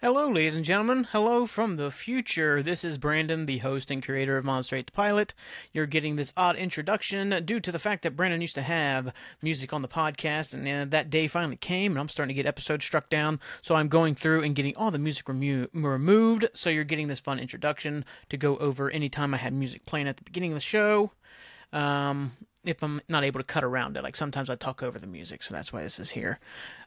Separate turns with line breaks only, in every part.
Hello, ladies and gentlemen. Hello from the future. This is Brandon, the host and creator of Monster Ate the Pilot. You're getting this odd introduction due to the fact that Brandon used to have music on the podcast, and uh, that day finally came, and I'm starting to get episodes struck down. So I'm going through and getting all the music remo- removed. So you're getting this fun introduction to go over anytime I had music playing at the beginning of the show. Um, if I'm not able to cut around it, like sometimes I talk over the music, so that's why this is here.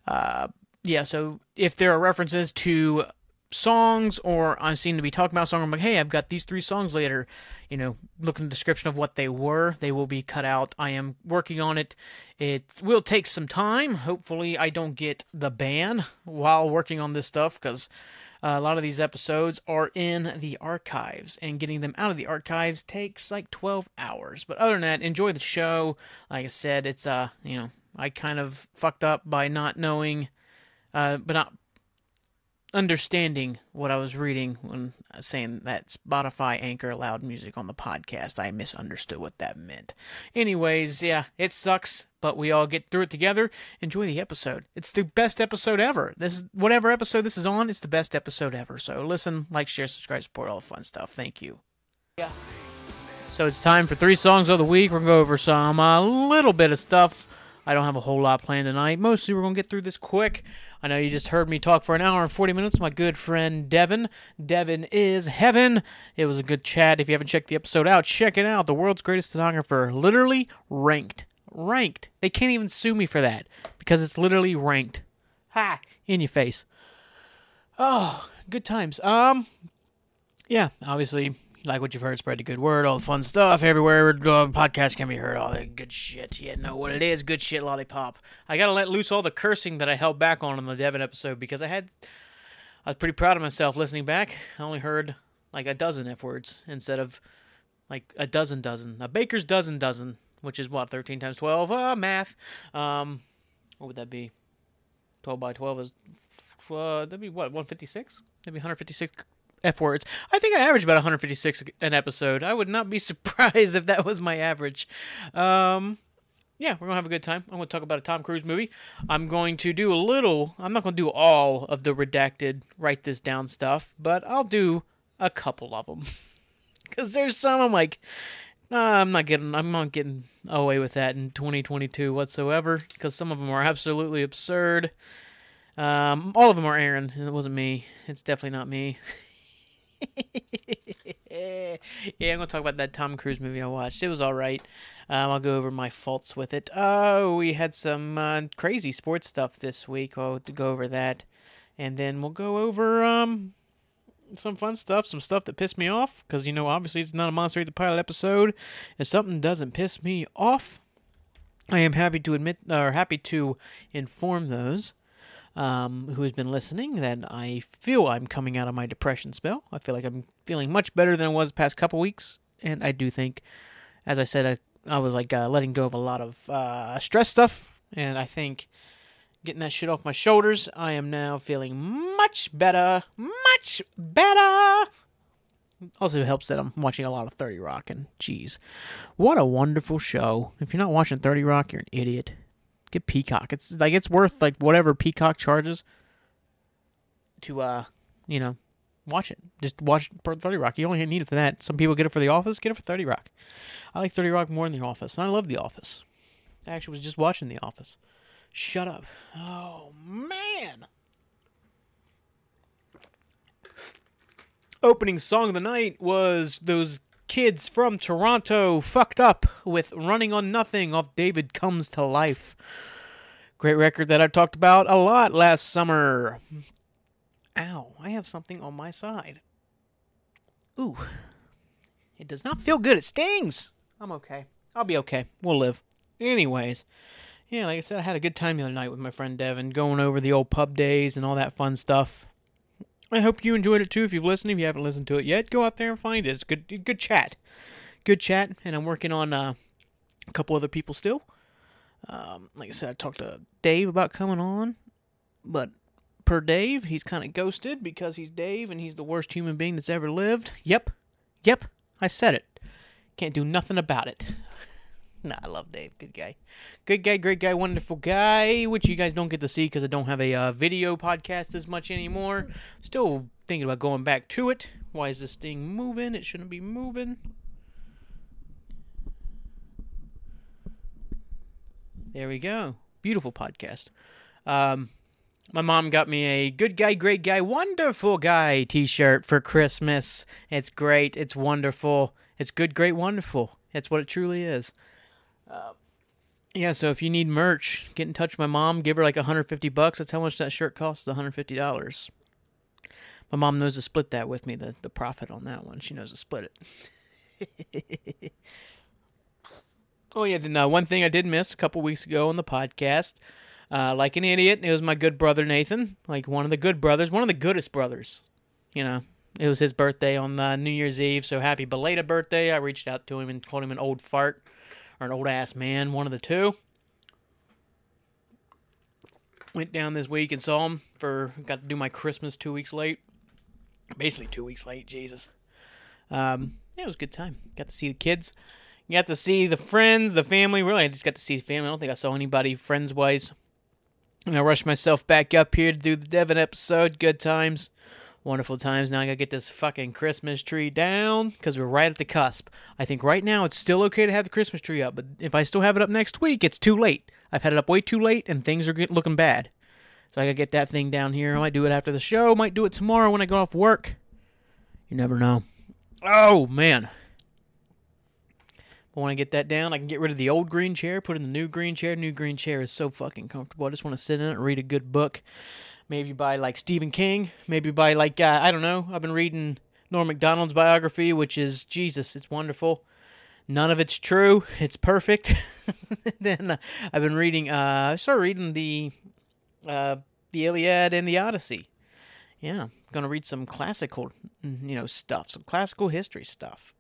Uh, yeah, so if there are references to songs or I seem to be talking about a song, I'm like, hey, I've got these three songs later, you know, look in the description of what they were. They will be cut out. I am working on it. It will take some time. Hopefully, I don't get the ban while working on this stuff because uh, a lot of these episodes are in the archives, and getting them out of the archives takes like 12 hours. But other than that, enjoy the show. Like I said, it's, uh, you know, I kind of fucked up by not knowing uh, but not understanding what I was reading when saying that Spotify Anchor allowed music on the podcast. I misunderstood what that meant. Anyways, yeah, it sucks, but we all get through it together. Enjoy the episode. It's the best episode ever. This is whatever episode this is on, it's the best episode ever. So listen, like, share, subscribe, support all the fun stuff. Thank you. Yeah. So it's time for three songs of the week. We're going to go over some a uh, little bit of stuff. I don't have a whole lot planned tonight. Mostly we're going to get through this quick. I know you just heard me talk for an hour and 40 minutes. My good friend Devin. Devin is heaven. It was a good chat. If you haven't checked the episode out, check it out. The world's greatest stenographer. Literally ranked. Ranked. They can't even sue me for that because it's literally ranked. Ha! In your face. Oh, good times. Um, yeah, obviously like what you've heard, spread the good word, all the fun stuff everywhere. Uh, podcast can be heard, all that good shit. You know what it is, good shit, lollipop. I gotta let loose all the cursing that I held back on in the Devin episode because I had, I was pretty proud of myself listening back. I only heard like a dozen f words instead of like a dozen dozen, a baker's dozen dozen, which is what thirteen times twelve. Uh, math. Um, what would that be? Twelve by twelve is. Uh, that'd be what 156 maybe 156 F words. I think I average about 156 an episode. I would not be surprised if that was my average. Um, yeah, we're gonna have a good time. I'm gonna talk about a Tom Cruise movie. I'm going to do a little. I'm not gonna do all of the redacted write this down stuff, but I'll do a couple of them because there's some I'm like, nah, I'm not getting. I'm not getting away with that in 2022 whatsoever because some of them are absolutely absurd. Um, all of them are Aaron. It wasn't me. It's definitely not me. yeah, I'm gonna talk about that Tom Cruise movie I watched. It was all right. Um, I'll go over my faults with it. Oh, we had some uh, crazy sports stuff this week. I'll go over that, and then we'll go over um some fun stuff, some stuff that pissed me off. Because you know, obviously, it's not a Monster the Pilot episode. If something doesn't piss me off, I am happy to admit or happy to inform those um, who has been listening that I feel I'm coming out of my depression spell. I feel like I'm feeling much better than I was the past couple weeks, and I do think, as I said, I, I was like uh, letting go of a lot of uh, stress stuff, and I think getting that shit off my shoulders, I am now feeling much better, much better. Also helps that I'm watching a lot of 30 Rock, and geez, what a wonderful show. If you're not watching 30 Rock, you're an idiot. Get Peacock. It's like it's worth like whatever Peacock charges to uh, you know, watch it. Just watch 30 Rock. You only need it for that. Some people get it for The Office. Get it for 30 Rock. I like 30 Rock more than The Office. And I love The Office. I actually was just watching The Office. Shut up. Oh, man. Opening song of the night was those kids from Toronto fucked up with Running on Nothing off David Comes to Life. Great record that I talked about a lot last summer. Ow, I have something on my side. Ooh. It does not feel good. It stings. I'm okay. I'll be okay. We'll live. Anyways, yeah, like I said, I had a good time the other night with my friend Devin, going over the old pub days and all that fun stuff. I hope you enjoyed it too. If you've listened, if you haven't listened to it yet, go out there and find it. It's good, good chat, good chat. And I'm working on uh, a couple other people still. Um, like I said, I talked to Dave about coming on, but per Dave, he's kind of ghosted because he's Dave and he's the worst human being that's ever lived. Yep, yep, I said it. Can't do nothing about it. nah, I love Dave. Good guy. Good guy, great guy, wonderful guy, which you guys don't get to see because I don't have a uh, video podcast as much anymore. Still thinking about going back to it. Why is this thing moving? It shouldn't be moving. There we go. Beautiful podcast. Um, my mom got me a good guy, great guy, wonderful guy t shirt for Christmas. It's great. It's wonderful. It's good, great, wonderful. That's what it truly is. Yeah, so if you need merch, get in touch with my mom. Give her like 150 bucks. That's how much that shirt costs. 150 dollars. My mom knows to split that with me. The the profit on that one. She knows to split it. oh yeah, then uh, one thing I did miss a couple weeks ago on the podcast. Uh, like an idiot, it was my good brother Nathan, like one of the good brothers, one of the goodest brothers. You know, it was his birthday on uh, New Year's Eve, so happy belated birthday. I reached out to him and called him an old fart or an old ass man, one of the two. Went down this week and saw him for got to do my Christmas two weeks late. Basically two weeks late, Jesus. Um, yeah, it was a good time. Got to see the kids. Got to see the friends, the family. Really, I just got to see the family. I don't think I saw anybody friends wise. And I rushed myself back up here to do the Devin episode. Good times. Wonderful times. Now I gotta get this fucking Christmas tree down because we're right at the cusp. I think right now it's still okay to have the Christmas tree up, but if I still have it up next week, it's too late. I've had it up way too late and things are looking bad. So I gotta get that thing down here. I might do it after the show, might do it tomorrow when I go off work. You never know. Oh, man. But when I get that down, I can get rid of the old green chair, put in the new green chair. New green chair is so fucking comfortable. I just want to sit in it and read a good book. Maybe by like Stephen King. Maybe by like, uh, I don't know. I've been reading Norm MacDonald's biography, which is Jesus. It's wonderful. None of it's true. It's perfect. then uh, I've been reading, uh, I started reading the, uh, the Iliad and the Odyssey. Yeah, to read some classical, you know, stuff, some classical history stuff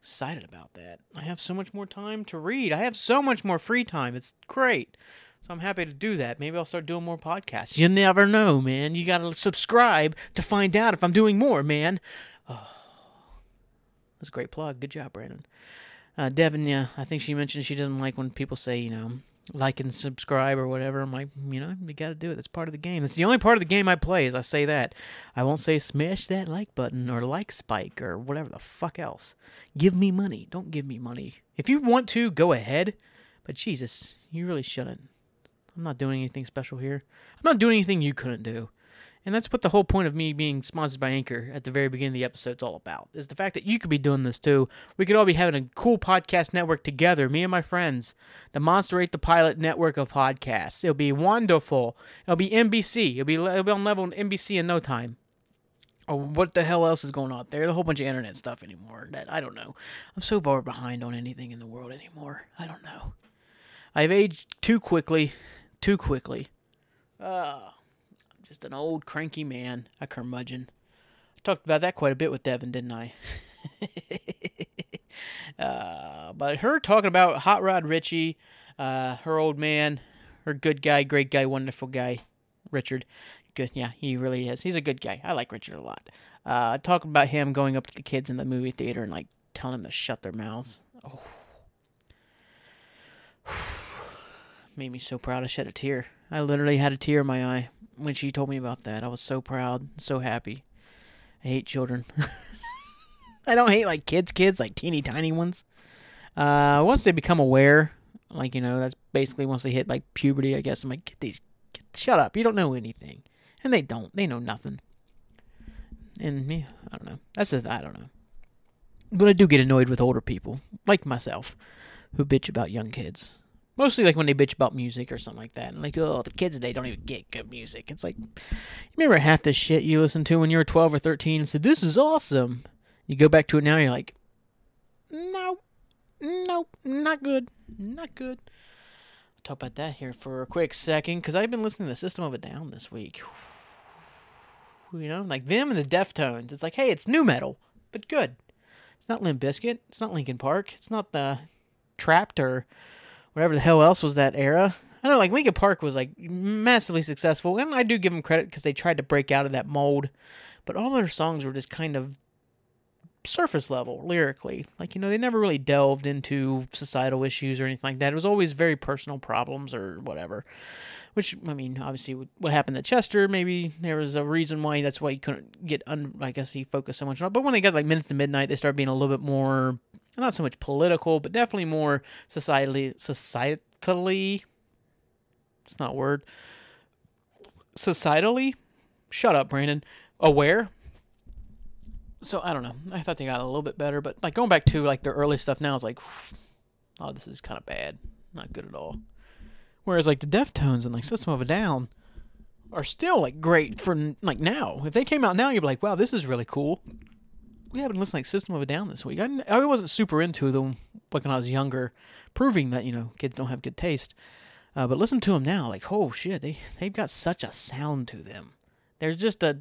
excited about that. I have so much more time to read. I have so much more free time. It's great. So I'm happy to do that. Maybe I'll start doing more podcasts. You never know, man. You got to subscribe to find out if I'm doing more, man. Oh, that's a great plug. Good job, Brandon. Uh, Devin, yeah, I think she mentioned she doesn't like when people say, you know, like and subscribe or whatever. I'm like, you know, you got to do it. That's part of the game. It's the only part of the game I play. Is I say that. I won't say smash that like button or like spike or whatever the fuck else. Give me money. Don't give me money. If you want to, go ahead. But Jesus, you really shouldn't. I'm not doing anything special here. I'm not doing anything you couldn't do. And that's what the whole point of me being sponsored by Anchor at the very beginning of the episode is all about. Is the fact that you could be doing this too. We could all be having a cool podcast network together, me and my friends. The Monster Ate the Pilot network of podcasts. It'll be wonderful. It'll be NBC. It'll be, it'll be on level NBC in no time. Or what the hell else is going on there? There's a whole bunch of internet stuff anymore that I don't know. I'm so far behind on anything in the world anymore. I don't know. I've aged too quickly. Too quickly. Uh just an old cranky man, a curmudgeon. I talked about that quite a bit with Devin, didn't I? uh, but her talking about Hot Rod Richie, uh, her old man, her good guy, great guy, wonderful guy, Richard. Good, yeah, he really is. He's a good guy. I like Richard a lot. Uh, talking about him going up to the kids in the movie theater and like telling them to shut their mouths. Oh, made me so proud. I shed a tear. I literally had a tear in my eye when she told me about that. I was so proud, so happy. I hate children. I don't hate like kids, kids like teeny tiny ones. Uh, once they become aware, like you know, that's basically once they hit like puberty. I guess I'm like, get these, get, shut up. You don't know anything, and they don't. They know nothing. And me, I don't know. That's just, I don't know. But I do get annoyed with older people, like myself, who bitch about young kids. Mostly like when they bitch about music or something like that. And like, oh, the kids today don't even get good music. It's like, you remember half the shit you listened to when you were 12 or 13 and said, this is awesome. You go back to it now, you're like, no, nope, not good, not good. I'll talk about that here for a quick second because I've been listening to the System of a Down this week. You know, like them and the Deftones. It's like, hey, it's nu metal, but good. It's not Limp Bizkit. It's not Linkin Park. It's not the Trapt or whatever the hell else was that era. I know, like Linkin Park was like massively successful, and I do give them credit because they tried to break out of that mold. But all their songs were just kind of surface level lyrically. Like, you know, they never really delved into societal issues or anything like that. It was always very personal problems or whatever. Which, I mean, obviously, what happened to Chester, maybe there was a reason why that's why he couldn't get, un- I guess he focused so much on it. But when they got like Minutes to Midnight, they started being a little bit more, not so much political, but definitely more societally, societally, it's not word, societally, shut up, Brandon, aware so I don't know. I thought they got a little bit better, but like going back to like their early stuff now is like, oh, this is kind of bad, not good at all. Whereas like the Deftones and like System of a Down are still like great for like now. If they came out now, you'd be like, wow, this is really cool. We haven't listened like System of a Down this week. I, I wasn't super into them like when I was younger, proving that you know kids don't have good taste. Uh, but listen to them now, like oh shit, they they've got such a sound to them. There's just a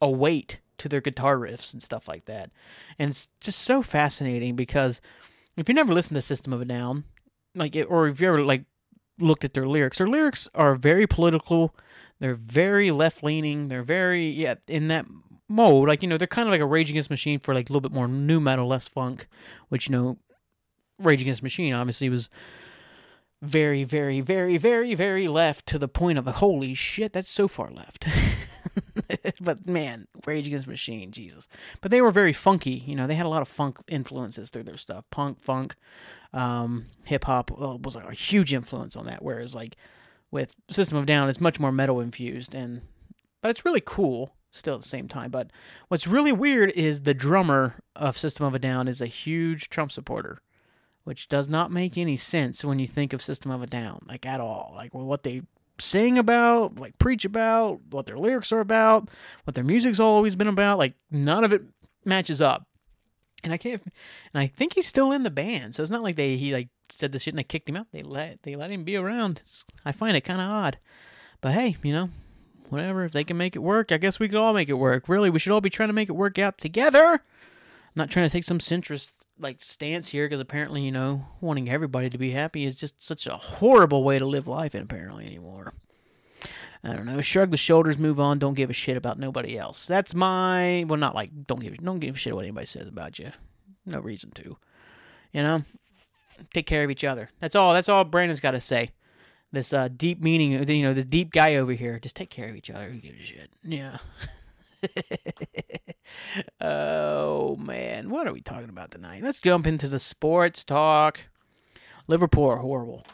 a weight to their guitar riffs and stuff like that. And it's just so fascinating because if you never listened to System of a Down, like it, or if you ever like looked at their lyrics, their lyrics are very political. They're very left leaning. They're very yeah in that mode. Like you know they're kind of like a Rage Against Machine for like a little bit more nu metal, less funk. Which you know, Rage Against Machine obviously was very, very, very, very, very left to the point of holy shit, that's so far left. but man, Rage Against Machine, Jesus. But they were very funky. You know, they had a lot of funk influences through their stuff. Punk, funk, um, hip hop uh, was like a huge influence on that. Whereas like with System of Down, it's much more metal infused, and but it's really cool still at the same time. But what's really weird is the drummer of System of a Down is a huge Trump supporter. Which does not make any sense when you think of System of a Down, like at all. Like what they sing about, like preach about, what their lyrics are about, what their music's always been about. Like none of it matches up. And I can't. And I think he's still in the band, so it's not like they he like said the shit and they kicked him out. They let they let him be around. It's, I find it kind of odd, but hey, you know, whatever. If they can make it work, I guess we could all make it work. Really, we should all be trying to make it work out together. I'm not trying to take some centrist like stance here because apparently you know wanting everybody to be happy is just such a horrible way to live life and apparently anymore. I don't know. Shrug the shoulders move on don't give a shit about nobody else. That's my well not like don't give don't give a shit what anybody says about you. No reason to. You know? Take care of each other. That's all that's all brandon's got to say this uh, deep meaning you know this deep guy over here just take care of each other shit yeah oh man, what are we talking about tonight? Let's jump into the sports talk. Liverpool are horrible.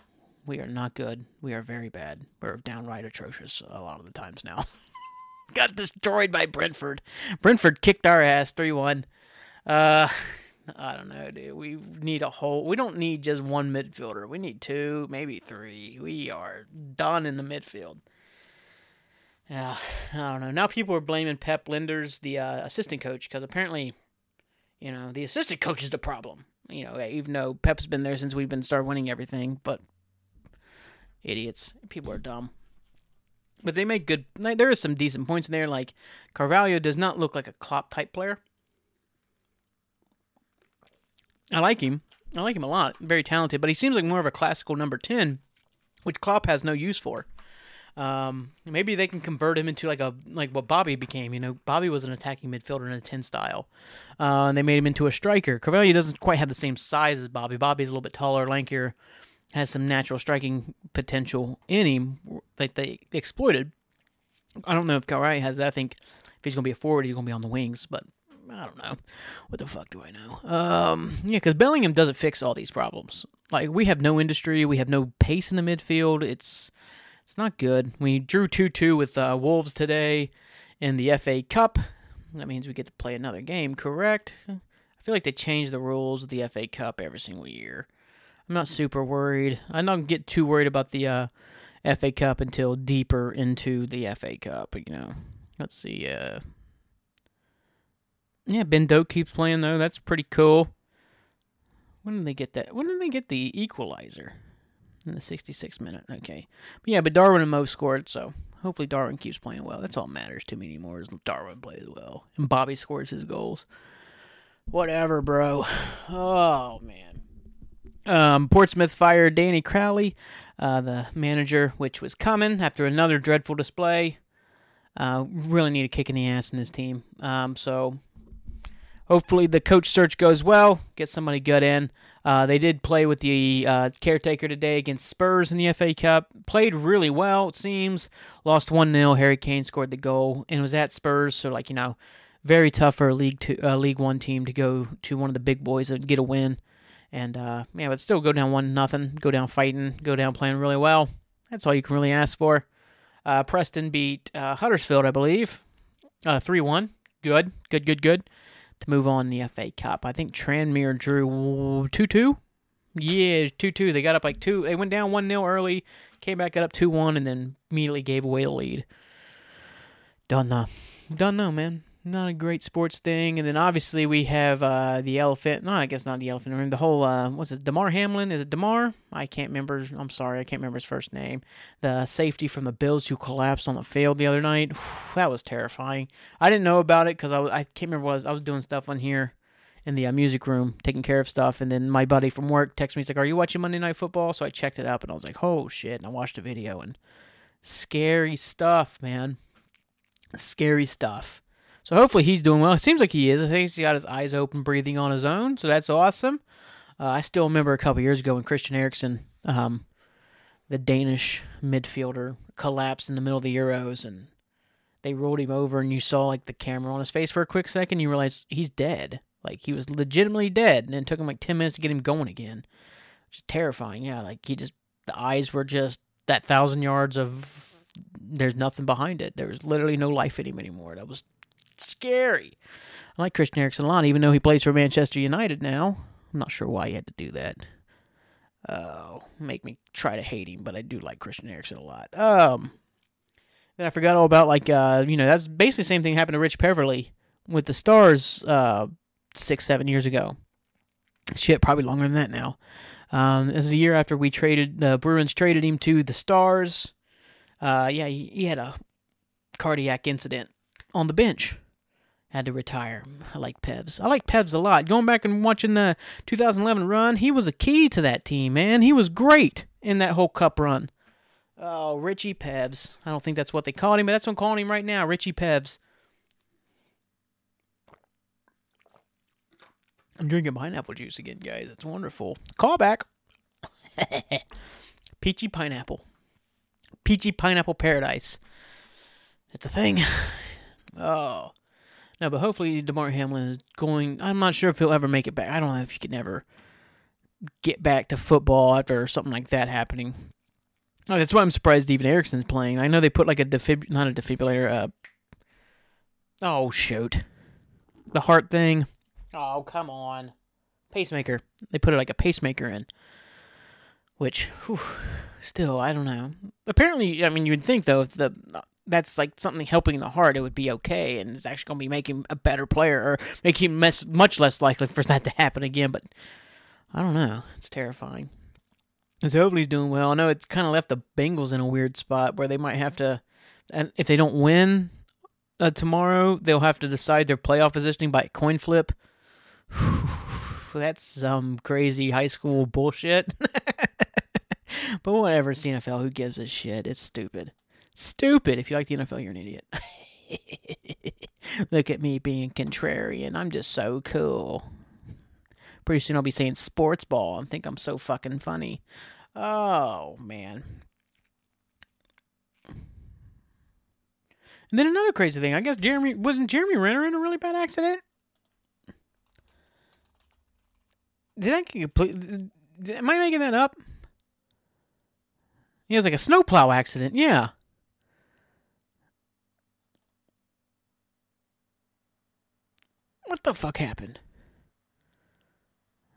We are not good. We are very bad. We're downright atrocious a lot of the times now. Got destroyed by Brentford. Brentford kicked our ass 3 1. Uh, I don't know, dude. We need a whole. We don't need just one midfielder. We need two, maybe three. We are done in the midfield. Yeah, I don't know. Now people are blaming Pep Lijnders, the uh, assistant coach, because apparently, you know, the assistant coach is the problem. You know, even though Pep's been there since we've been started winning everything, but idiots. People are dumb. But they make good. Like, there is some decent points in there. Like Carvalho does not look like a Klopp type player. I like him. I like him a lot. Very talented, but he seems like more of a classical number ten, which Klopp has no use for. Um, maybe they can convert him into like a like what Bobby became. You know, Bobby was an attacking midfielder in a ten style, uh, and they made him into a striker. Carvalho doesn't quite have the same size as Bobby. Bobby's a little bit taller, lankier, has some natural striking potential in him that they exploited. I don't know if Carvalho has that. I think if he's going to be a forward, he's going to be on the wings, but I don't know. What the fuck do I know? Um, yeah, because Bellingham doesn't fix all these problems. Like we have no industry, we have no pace in the midfield. It's it's not good. We drew 2 2 with uh, Wolves today in the FA Cup. That means we get to play another game, correct? I feel like they change the rules of the FA Cup every single year. I'm not super worried. I don't get too worried about the uh, FA Cup until deeper into the FA Cup, you know. Let's see. Uh... Yeah, Ben Doak keeps playing, though. That's pretty cool. When did they get that? When did they get the equalizer? in the 66th minute. Okay. But yeah, but Darwin and Mo scored, so hopefully Darwin keeps playing well. That's all matters to me anymore is Darwin plays well. And Bobby scores his goals. Whatever, bro. Oh, man. Um, Portsmouth fired Danny Cowley, uh, the manager, which was coming after another dreadful display. Uh, really need a kick in the ass in this team. Um, so hopefully the coach search goes well. Get somebody good in. Uh, they did play with the uh, caretaker today against Spurs in the FA Cup. Played really well, it seems. Lost 1 0. Harry Kane scored the goal and was at Spurs. So, like, you know, very tough for a League two, uh, League One team to go to one of the big boys and get a win. And, uh, yeah, but still go down 1 nothing. Go down fighting. Go down playing really well. That's all you can really ask for. Uh, Preston beat uh, Huddersfield, I believe. 3 1. Good. Good, good, good to move on the FA Cup. I think Tranmere drew 2 2. Yeah, 2 2. They got up like 2. They went down 1 0 early, came back, got up 2 1, and then immediately gave away the lead. Don't know. Don't know, man not a great sports thing. And then obviously we have uh, the elephant. No, I guess not the elephant I room. The whole uh, what's it? Damar Hamlin. Is it Damar? I can't remember. I'm sorry, I can't remember his first name. The safety from the Bills who collapsed on the field the other night. that was terrifying. I didn't know about it because I, I can't remember what I was, I was doing stuff on here in the uh, music room taking care of stuff and then my buddy from work texted me he's like are you watching monday night football so i checked it up and i was like oh shit and i watched the video and scary stuff man scary stuff so hopefully he's doing well. It seems like he is. I think he's got his eyes open, breathing on his own. So that's awesome. Uh, I still remember a couple years ago when Christian Eriksen, um, the Danish midfielder, collapsed in the middle of the Euros and they rolled him over and you saw like the camera on his face for a quick second. You realize he's dead. Like he was legitimately dead. And it took him like 10 minutes to get him going again. Which is terrifying. Yeah. Like he just, the eyes were just that thousand yards of there's nothing behind it. There was literally no life in him anymore. That was scary. I like Christian Eriksen a lot, even though he plays for Manchester United now. I'm not sure why he had to do that. Oh, make me try to hate him, but I do like Christian Eriksen a lot. Um, then I forgot all about like uh, you know, that's basically the same thing happened to Rich Peverley with the Stars uh six seven years ago. Shit, probably longer than that now. Um, this is a year after we traded the uh, Bruins traded him to the Stars. Uh, yeah, he, he had a cardiac incident on the bench had to retire. I like Pevs. I like Pevs a lot. Going back and watching the 2011 run, he was a key to that team, man. He was great in that whole cup run. Oh, Richie Pevs. I don't think that's what they called him, but that's what I'm calling him right now, Richie Pevs. I'm drinking pineapple juice again, guys. It's wonderful. Callback. Peachy pineapple. Peachy pineapple paradise. That's the thing. Oh. No, but hopefully Damar Hamlin is going. I'm not sure if he'll ever make it back. I don't know if he can ever get back to football after something like that happening. Oh, that's why I'm surprised even Eriksen's playing. I know they put like a defib, not a defibrillator. Uh, oh shoot, the heart thing. Oh come on, pacemaker. They put it like a pacemaker in, which, whew, still, I don't know. Apparently, I mean, you'd think though, if the that's like something helping the heart, it would be okay, and it's actually going to be making a better player or make him mess, much less likely for that to happen again. But I don't know. It's terrifying. So hopefully he's doing well. I know it's kind of left the Bengals in a weird spot where they might have to, and if they don't win uh, tomorrow, they'll have to decide their playoff positioning by coin flip. That's some crazy high school bullshit. but whatever, it's the NFL. Who gives a shit? It's stupid. Stupid. If you like the NFL, you're an idiot. Look at me being contrarian. I'm just so cool. Pretty soon I'll be saying sports ball and think I'm so fucking funny. Oh, man. And then another crazy thing. I guess Jeremy wasn't Jeremy Renner in a really bad accident. Did I complete? Am I making that up? He has like a snowplow accident. Yeah. What the fuck happened?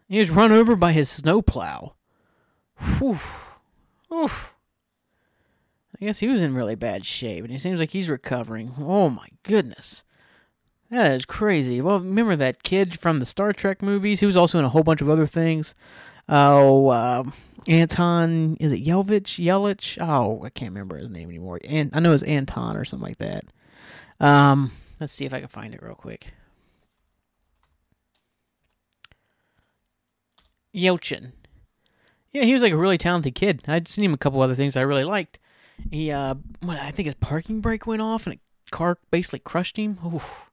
He was run over by his snowplow. Whew. Oof. I guess he was in really bad shape, and he seems like he's recovering. Oh my goodness. That is crazy. Well, remember that kid from the Star Trek movies? He was also in a whole bunch of other things. Oh, uh, Anton, is it Yelvich? Yelich? Oh, I can't remember his name anymore. And I know it's Anton or something like that. Um, let's see if I can find it real quick. Yelchin. Yeah, he was like a really talented kid. I'd seen him a couple other things I really liked. He, uh, I think his parking brake went off and a car basically crushed him. Oof.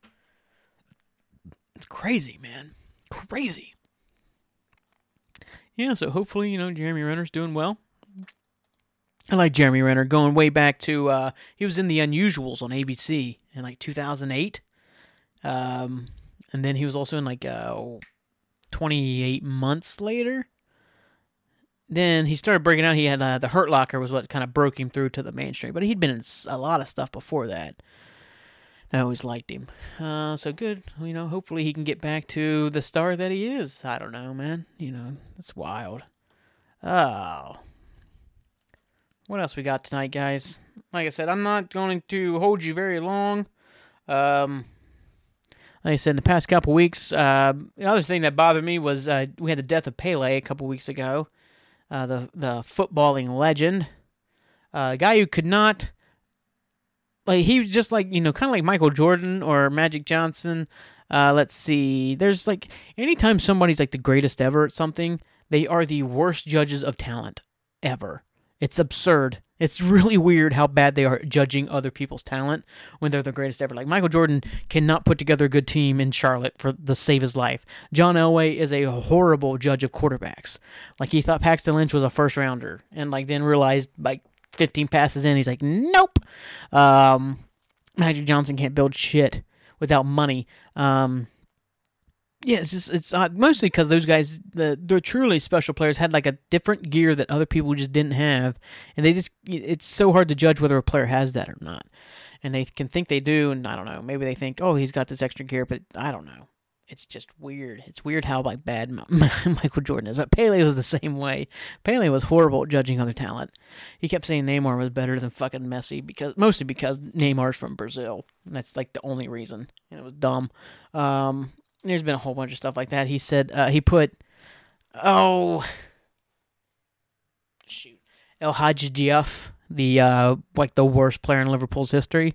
It's crazy, man. Crazy. Yeah, so hopefully, you know, Jeremy Renner's doing well. I like Jeremy Renner going way back to uh he was in the Unusuals on ABC in like 2008. Um and then he was also in like uh 28 months later. Then he started breaking out. He had uh, the Hurt Locker was what kind of broke him through to the mainstream, but he'd been in a lot of stuff before that. I always liked him. Uh, so good. You know, hopefully he can get back to the star that he is. I don't know, man. You know, that's wild. Oh. What else we got tonight, guys? Like I said, I'm not going to hold you very long. Um, like I said, in the past couple weeks, uh, the other thing that bothered me was uh, we had the death of Pele a couple weeks ago, uh, the the footballing legend, uh, a guy who could not, like he was just like you know kind of like Michael Jordan or Magic Johnson. Uh, let's see, there's like anytime somebody's like the greatest ever at something, they are the worst judges of talent ever. It's absurd. It's really weird how bad they are judging other people's talent when they're the greatest ever. Like Michael Jordan cannot put together a good team in Charlotte for the save his life. John Elway is a horrible judge of quarterbacks. Like he thought Paxton Lynch was a first rounder, and like then realized like 15 passes in, he's like, nope. Um, Magic Johnson can't build shit without money. Um, yeah, it's just it's uh, mostly because those guys, the the truly special players, had like a different gear that other people just didn't have, and they just it's so hard to judge whether a player has that or not, and they can think they do, and I don't know, maybe they think, oh, he's got this extra gear, but I don't know. It's just weird. It's weird how like bad Michael Jordan is. But Pele was the same way. Pele was horrible at judging other talent. He kept saying Neymar was better than fucking Messi because mostly because Neymar's from Brazil. And that's like the only reason. And it was dumb. Um, there's been a whole bunch of stuff like that. He said uh, he put, oh, shoot, El Hadji Diouf, the uh, like the worst player in Liverpool's history.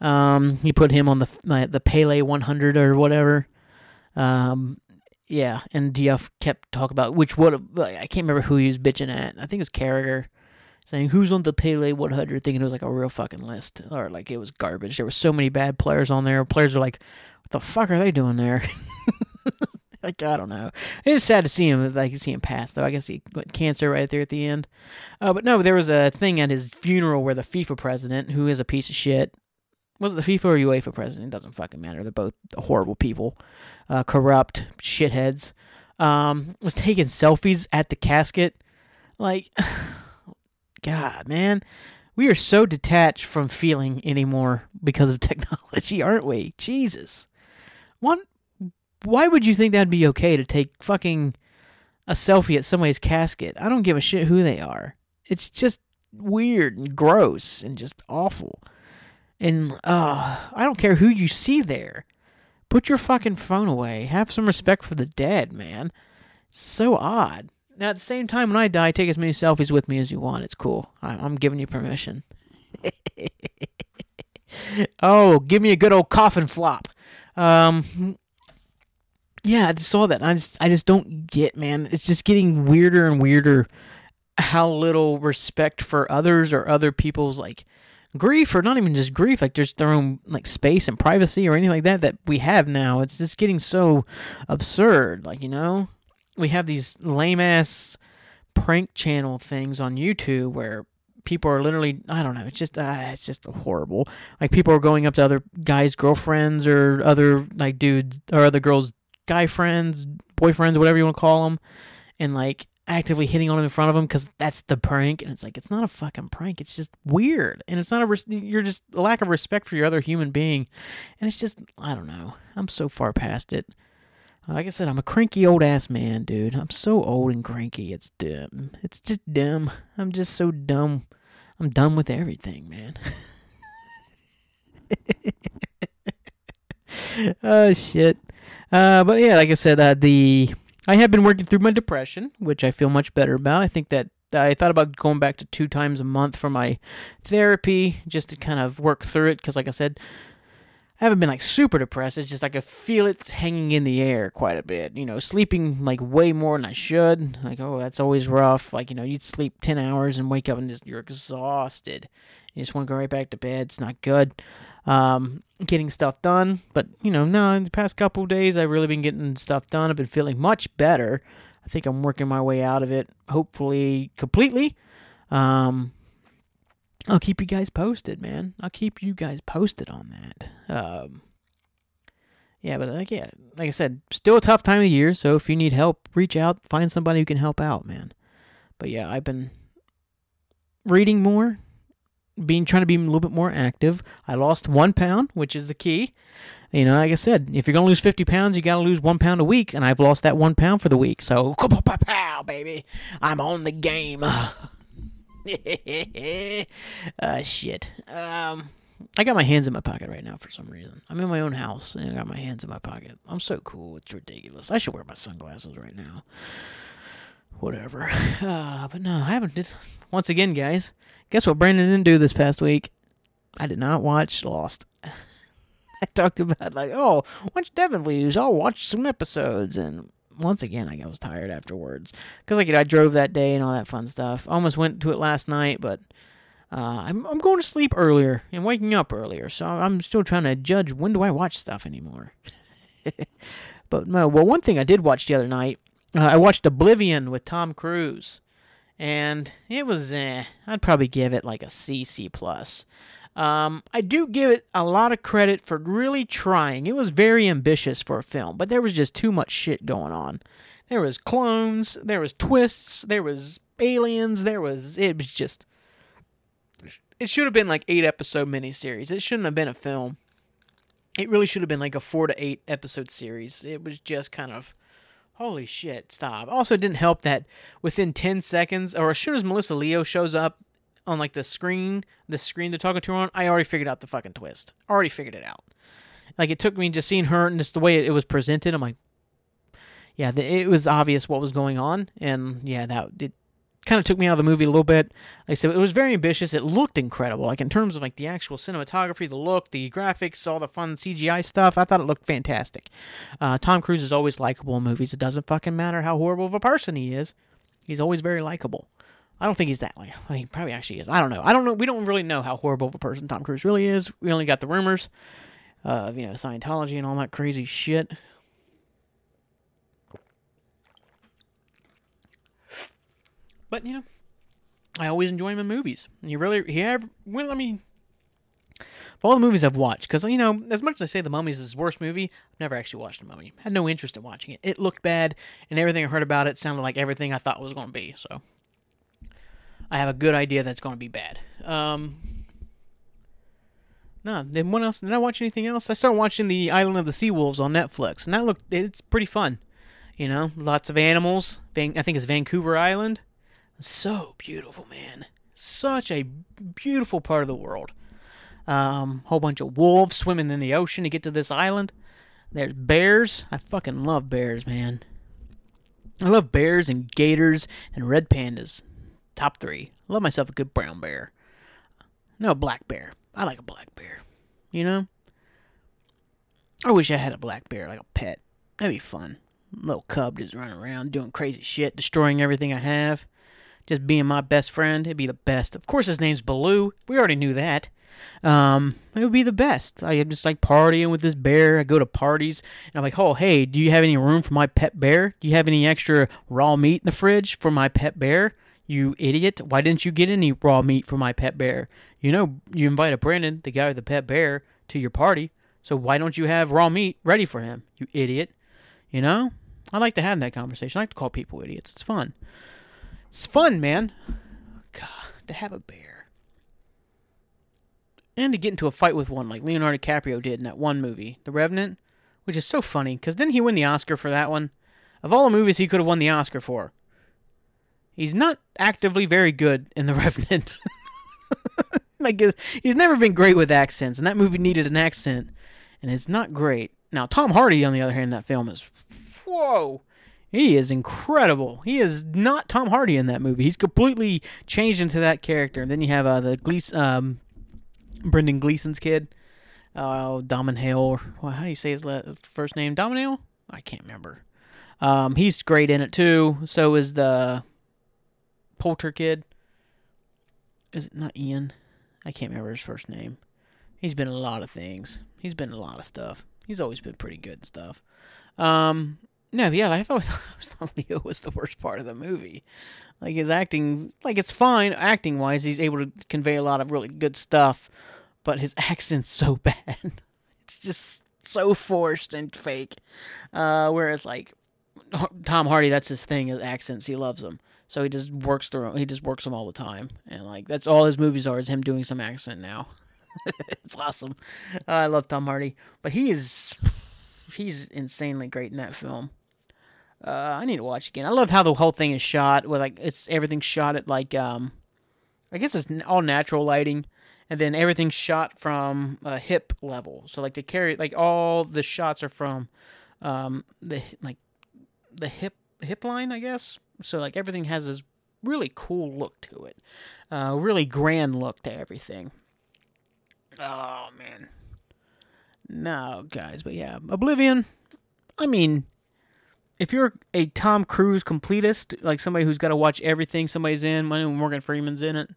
Um, he put him on the the Pele 100 or whatever. Um, yeah, and Diouf kept talking about which like, I can't remember who he was bitching at. I think it's Carragher saying who's on the Pele 100, thinking it was like a real fucking list or like it was garbage. There were so many bad players on there. Players are like, the fuck are they doing there? like I don't know. It's sad to see him like see him pass though. I guess he got cancer right there at the end. Uh, but no, there was a thing at his funeral where the FIFA president, who is a piece of shit, was it the FIFA or UEFA president? It doesn't fucking matter. They're both horrible people, uh, corrupt shitheads. Um, was taking selfies at the casket. Like, God, man. We are so detached from feeling anymore because of technology, aren't we? Jesus. One, why would you think that'd be okay to take fucking a selfie at somebody's casket? I don't give a shit who they are. It's just weird and gross and just awful. And uh, I don't care who you see there. Put your fucking phone away. Have some respect for the dead, man. It's so odd. Now, at the same time, when I die, take as many selfies with me as you want. It's cool. I'm giving you permission. oh, give me a good old coffin flop. Um, yeah, I saw that. I just, I just don't get, man. It's just getting weirder and weirder. How little respect for others or other people's like grief, or not even just grief, like just their own like space and privacy or anything like that that we have now. It's just getting so absurd. Like you know, we have these lame ass prank channel things on YouTube where people are literally I don't know it's just uh, it's just horrible. Like people are going up to other guys girlfriends or other like dudes or other girls guy friends boyfriends whatever you want to call them and like actively hitting on them in front of them because that's the prank and it's like it's not a fucking prank it's just weird and it's not a res- you're just a lack of respect for your other human being and it's just I don't know I'm so far past it like I said, I'm a cranky old ass man, dude. I'm so old and cranky. It's dumb. It's just dumb. I'm just so dumb. I'm done with everything, man. oh shit. Uh, but yeah, like I said, uh, the I have been working through my depression, which I feel much better about. I think that I thought about going back to two times a month for my therapy just to kind of work through it because, like I said, I haven't been like super depressed. It's just like I feel it hanging in the air quite a bit. You know, sleeping like way more than I should. Like, oh, that's always rough. Like, you know, you'd sleep 10 hours and wake up and just you're exhausted. You just want to go right back to bed. It's not good. um, getting stuff done. But you know, no, in the past couple days, I've really been getting stuff done. I've been feeling much better. I think I'm working my way out of it, hopefully completely. Um, I'll keep you guys posted, man. I'll keep you guys posted on that. Um, yeah, but like yeah, like I said, still a tough time of year. So if you need help, reach out, find somebody who can help out, man. But yeah, I've been reading more, being trying to be a little bit more active. I lost one pound, which is the key. You know, like I said, if you're gonna lose 50 pounds, you gotta lose one pound a week, and I've lost that one pound for the week. So, pow, baby, I'm on the game. uh, shit. Um, I got my hands in my pocket right now for some reason. I'm in my own house and I got my hands in my pocket. I'm so cool. It's ridiculous. I should wear my sunglasses right now. Whatever. Uh, but no, I haven't. Did. Once again, guys, guess what Brandon didn't do this past week? I did not watch Lost. I talked about like, oh, once Devin leaves, I'll watch some episodes, and once again, I was tired afterwards because like you know, I drove that day and all that fun stuff. Almost went to it last night, but uh, I'm I'm going to sleep earlier and waking up earlier, so I'm still trying to judge when do I watch stuff anymore. but well, one thing I did watch the other night, uh, I watched Oblivion with Tom Cruise, and it was eh, I'd probably give it like a C C plus. Um, I do give it a lot of credit for really trying. It was very ambitious for a film, but there was just too much shit going on. There was clones, there was twists, there was aliens, there was it was just it should have been like 8 episode miniseries. It shouldn't have been a film. It really should have been like a 4 to 8 episode series. It was just kind of holy shit, stop. Also it didn't help that within 10 seconds or as soon as Melissa Leo shows up on like the screen, the screen they're talking to her on, I already figured out the fucking twist. Already figured it out. Like it took me just seeing her and just the way it was presented. I'm like, yeah, it was obvious what was going on, and yeah, that it kind of took me out of the movie a little bit. Like I said, it was very ambitious. It looked incredible, like in terms of like the actual cinematography, the look, the graphics, all the fun CGI stuff. I thought it looked fantastic. Uh, Tom Cruise is always likable in movies. It doesn't fucking matter how horrible of a person he is. He's always very likable. I don't think he's that way. He probably actually is. I don't know. I don't know. We don't really know how horrible of a person Tom Cruise really is. We only got the rumors of you know Scientology and all that crazy shit. But you know, I always enjoy him in movies. He really he ever well, I mean, all the movies I've watched, because you know, as much as I say The Mummy's his worst movie, I've never actually watched The Mummy. Had no interest in watching it. It looked bad, and everything I heard about it sounded like everything I thought was going to be. So I have a good idea that's going to be bad. Um, no, then what else? Did I watch anything else? I started watching The Island of the Sea Wolves on Netflix, and that looked it's pretty fun. You know, lots of animals. I think it's Vancouver Island. So beautiful, man. Such a beautiful part of the world. Um, whole bunch of wolves swimming in the ocean to get to this island. There's bears. I fucking love bears, man. I love bears and gators and red pandas top three. I love myself a good brown bear. No, black bear. I like a black bear. You know? I wish I had a black bear, like a pet. That'd be fun. Little cub just running around doing crazy shit, destroying everything I have. Just being my best friend. It'd be the best. Of course, his name's Baloo. We already knew that. Um, it would be the best. I am just like partying with this bear. I go to parties and I'm like, oh, hey, do you have any room for my pet bear? Do you have any extra raw meat in the fridge for my pet bear? You idiot. Why didn't you get any raw meat for my pet bear? You know, you invited Brandon, the guy with the pet bear, to your party. So why don't you have raw meat ready for him? You idiot. You know? I like to have that conversation. I like to call people idiots. It's fun. It's fun, man. God, to have a bear. And to get into a fight with one like Leonardo DiCaprio did in that one movie, The Revenant, which is so funny because didn't he win the Oscar for that one? Of all the movies he could have won the Oscar for, He's not actively very good in The Revenant. like he's never been great with accents, and that movie needed an accent, and it's not great. Now Tom Hardy, on the other hand, in that film is whoa. He is incredible. He is not Tom Hardy in that movie. He's completely changed into that character. And then you have uh, the Glees- um, Brendan Gleeson's kid, uh, Damon Hale. Well, how do you say his first name? Damon Hale? I can't remember. Um, he's great in it too. So is the Poulter kid. Is it not Ian? I can't remember his first name. He's been a lot of things. He's been a lot of stuff. He's always been pretty good and stuff. Um, no, yeah, I thought, I thought Leo was the worst part of the movie. Like his acting, like it's fine acting wise. He's able to convey a lot of really good stuff, but his accent's so bad. It's just so forced and fake. Uh, whereas like Tom Hardy, that's his thing, his accents. He loves them. So he just works through. He just works them all the time, and like that's all his movies are is him doing some accent now. it's awesome. Uh, I love Tom Hardy, but he is he's insanely great in that film. Uh, I need to watch again. I love how the whole thing is shot with like it's everything's shot at like um, I guess it's all natural lighting, and then everything's shot from a hip level. So like they carry like all the shots are from um the like the hip hip line, I guess. So like everything has this really cool look to it, uh, really grand look to everything. Oh man, no guys, but yeah, Oblivion. I mean, if you're a Tom Cruise completist, like somebody who's got to watch everything somebody's in, my name Morgan Freeman's in it.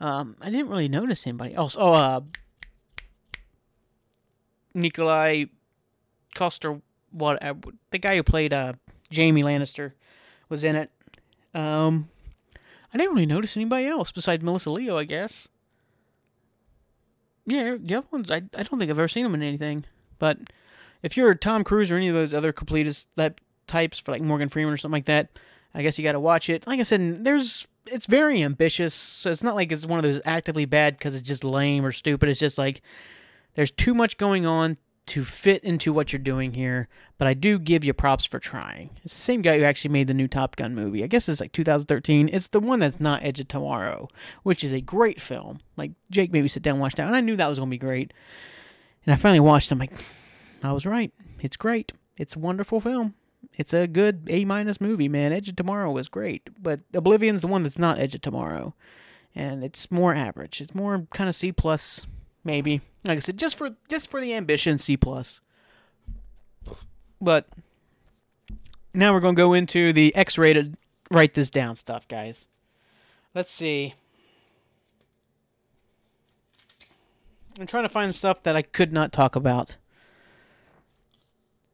Um, I didn't really notice anybody else. Oh, uh, Nikolaj Coster, what uh, the guy who played uh, Jaime Lannister was in it. Um, I didn't really notice anybody else besides Melissa Leo, I guess. Yeah, the other ones, I, I don't think I've ever seen them in anything. But if you're a Tom Cruise or any of those other completists that types for like Morgan Freeman or something like that, I guess you got to watch it. Like I said, there's it's very ambitious, so it's not like it's one of those actively bad because it's just lame or stupid. It's just like there's too much going on to fit into what you're doing here, but I do give you props for trying. It's the same guy who actually made the new Top Gun movie. I guess it's like 2013. It's the one that's not Edge of Tomorrow, which is a great film. Like Jake made me sit down and watch that, and I knew that was gonna be great. And I finally watched. I'm like, I was right. It's great. It's a wonderful film. It's a good A minus movie, man. Edge of Tomorrow was great, but Oblivion's the one that's not Edge of Tomorrow, and it's more average. It's more kind of C plus maybe. Like I said, just for just for the ambition, C plus. But now we're gonna go into the X-rated. Write this down stuff, guys. Let's see. I'm trying to find stuff that I could not talk about.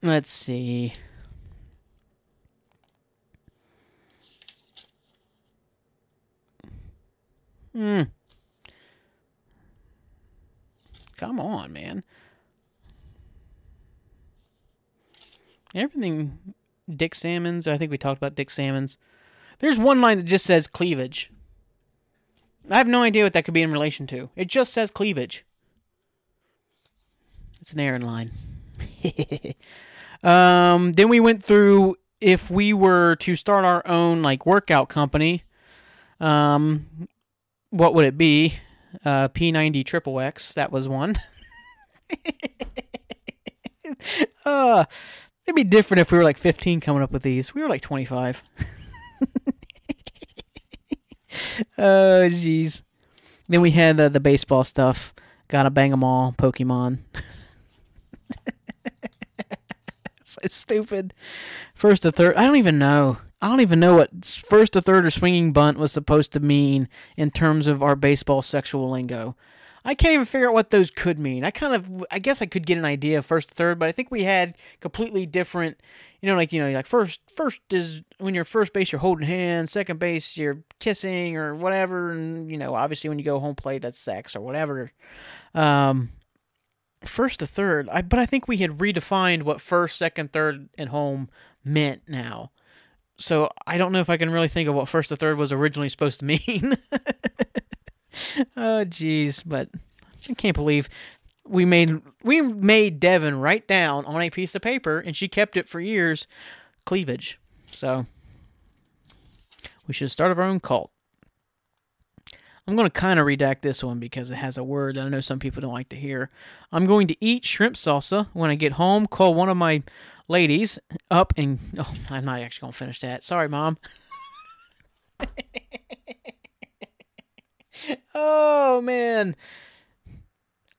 Let's see. Hmm. Come on, man. Everything Dick Salmons, I think we talked about Dick Salmons. There's one line that just says cleavage. I have no idea what that could be in relation to. It just says cleavage. It's an Aaron line. um, then we went through if we were to start our own like workout company, um, what would it be? uh, P90 Triple X. That was one. uh, it'd be different if we were like 15 coming up with these. We were like 25. oh, jeez. Then we had uh, the baseball stuff. Gotta bang them all. Pokemon. so stupid. First to third. I don't even know. I don't even know what first to third or swinging bunt was supposed to mean in terms of our baseball sexual lingo. I can't even figure out what those could mean. I kind of, I guess I could get an idea of first to third, but I think we had completely different, you know, like you know, like first, first is when you're first base, you're holding hands. Second base, you're kissing or whatever, and you know, obviously when you go home plate, that's sex or whatever. Um, first to third, I but I think we had redefined what first, second, third, and home meant now so I don't know if I can really think of what first to third was originally supposed to mean. oh jeez, but I can't believe we made we made Devin write down on a piece of paper and she kept it for years cleavage. So we should start our own cult. I'm going to kind of redact this one because it has a word that I know some people don't like to hear. I'm going to eat shrimp salsa when I get home. Call one of my ladies up and oh, I'm not actually gonna finish that. Sorry, mom. oh man.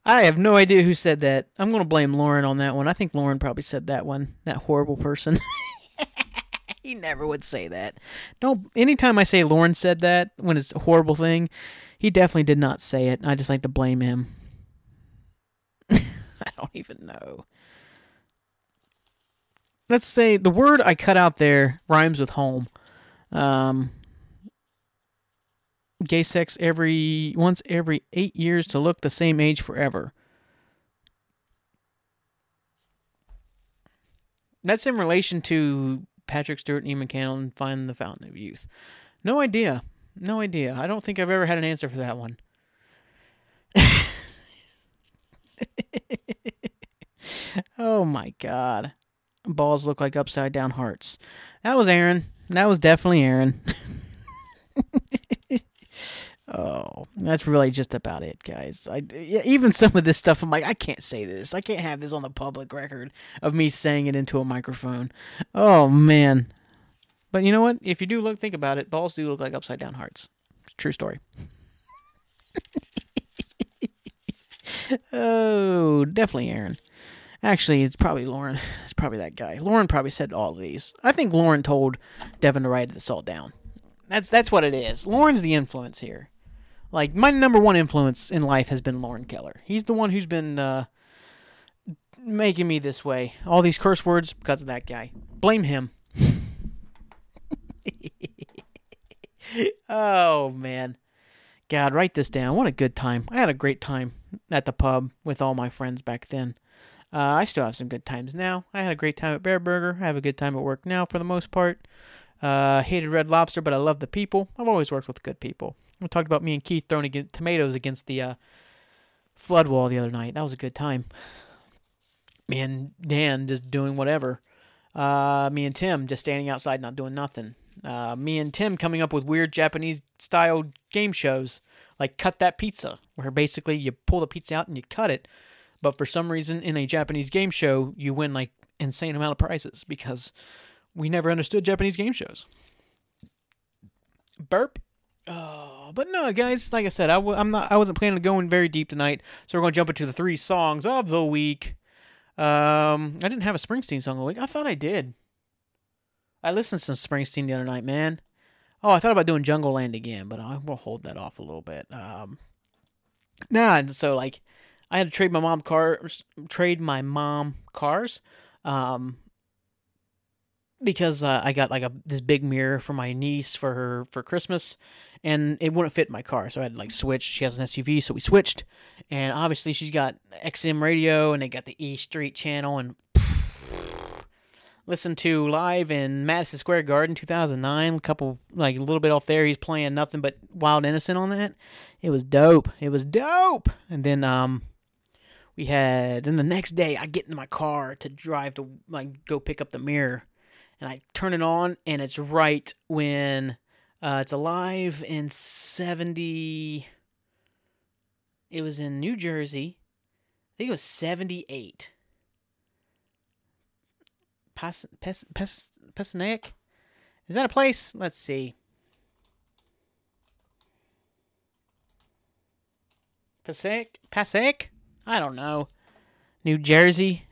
I have no idea who said that. I'm gonna blame Lauren on that one. I think Lauren probably said that one. That horrible person. he never would say that. Don't anytime I say Lauren said that when it's a horrible thing, he definitely did not say it. I just like to blame him. I don't even know. Let's say the word I cut out there rhymes with home. Um, gay sex every once every eight years to look the same age forever. That's in relation to Patrick Stewart and McKellen and find the Fountain of Youth. No idea. No idea. I don't think I've ever had an answer for that one. oh my god. Balls look like upside down hearts. That was Aaron. That was definitely Aaron. oh, that's really just about it, guys. I even some of this stuff I'm like I can't say this. I can't have this on the public record of me saying it into a microphone. Oh man. But you know what? If you do look think about it, balls do look like upside down hearts. True story. oh, definitely Aaron. Actually, it's probably Lauren. It's probably that guy. Lauren probably said all of these. I think Lauren told Devin to write this all down. That's that's what it is. Lauren's the influence here. Like my number one influence in life has been Lauren Keller. He's the one who's been uh, making me this way. All these curse words because of that guy. Blame him. oh man. God, write this down. What a good time. I had a great time at the pub with all my friends back then. Uh, I still have some good times now. I had a great time at Bear Burger. I have a good time at work now for the most part. Uh, hated Red Lobster, but I love the people. I've always worked with good people. We talked about me and Keith throwing against, tomatoes against the uh, flood wall the other night. That was a good time. Me and Dan just doing whatever. Uh, me and Tim just standing outside not doing nothing. Uh, me and Tim coming up with weird Japanese style game shows like cut that pizza, where basically you pull the pizza out and you cut it. But for some reason, in a Japanese game show, you win like insane amount of prizes because we never understood Japanese game shows. Burp. Oh, but no, guys. Like I said, I w- I'm not. I wasn't planning on going very deep tonight, so we're going to jump into the three songs of the week. Um, I didn't have a Springsteen song of the week. I thought I did. I listened to some Springsteen the other night, man. Oh, I thought about doing Jungleland again, but I will hold that off a little bit. Um, nah, so like, I had to trade my mom cars, trade my mom cars, um, because uh, I got like a this big mirror for my niece for her for Christmas, and it wouldn't fit my car, so I had to like switch. She has an SUV, so we switched, and obviously she's got XM radio, and they got the E Street channel, and listened to live in Madison Square Garden 2009. A couple, like a little bit off there, he's playing nothing but Wild Innocent on that. It was dope. It was dope. And then um, we had. Then the next day, I get in my car to drive to like go pick up the mirror, and I turn it on, and it's right when uh, it's alive in 70. It was in New Jersey. I think it was 78 Pas, Pes, Pes? Is that a place? Let's see. Passaic? Passaic? I don't know. New Jersey.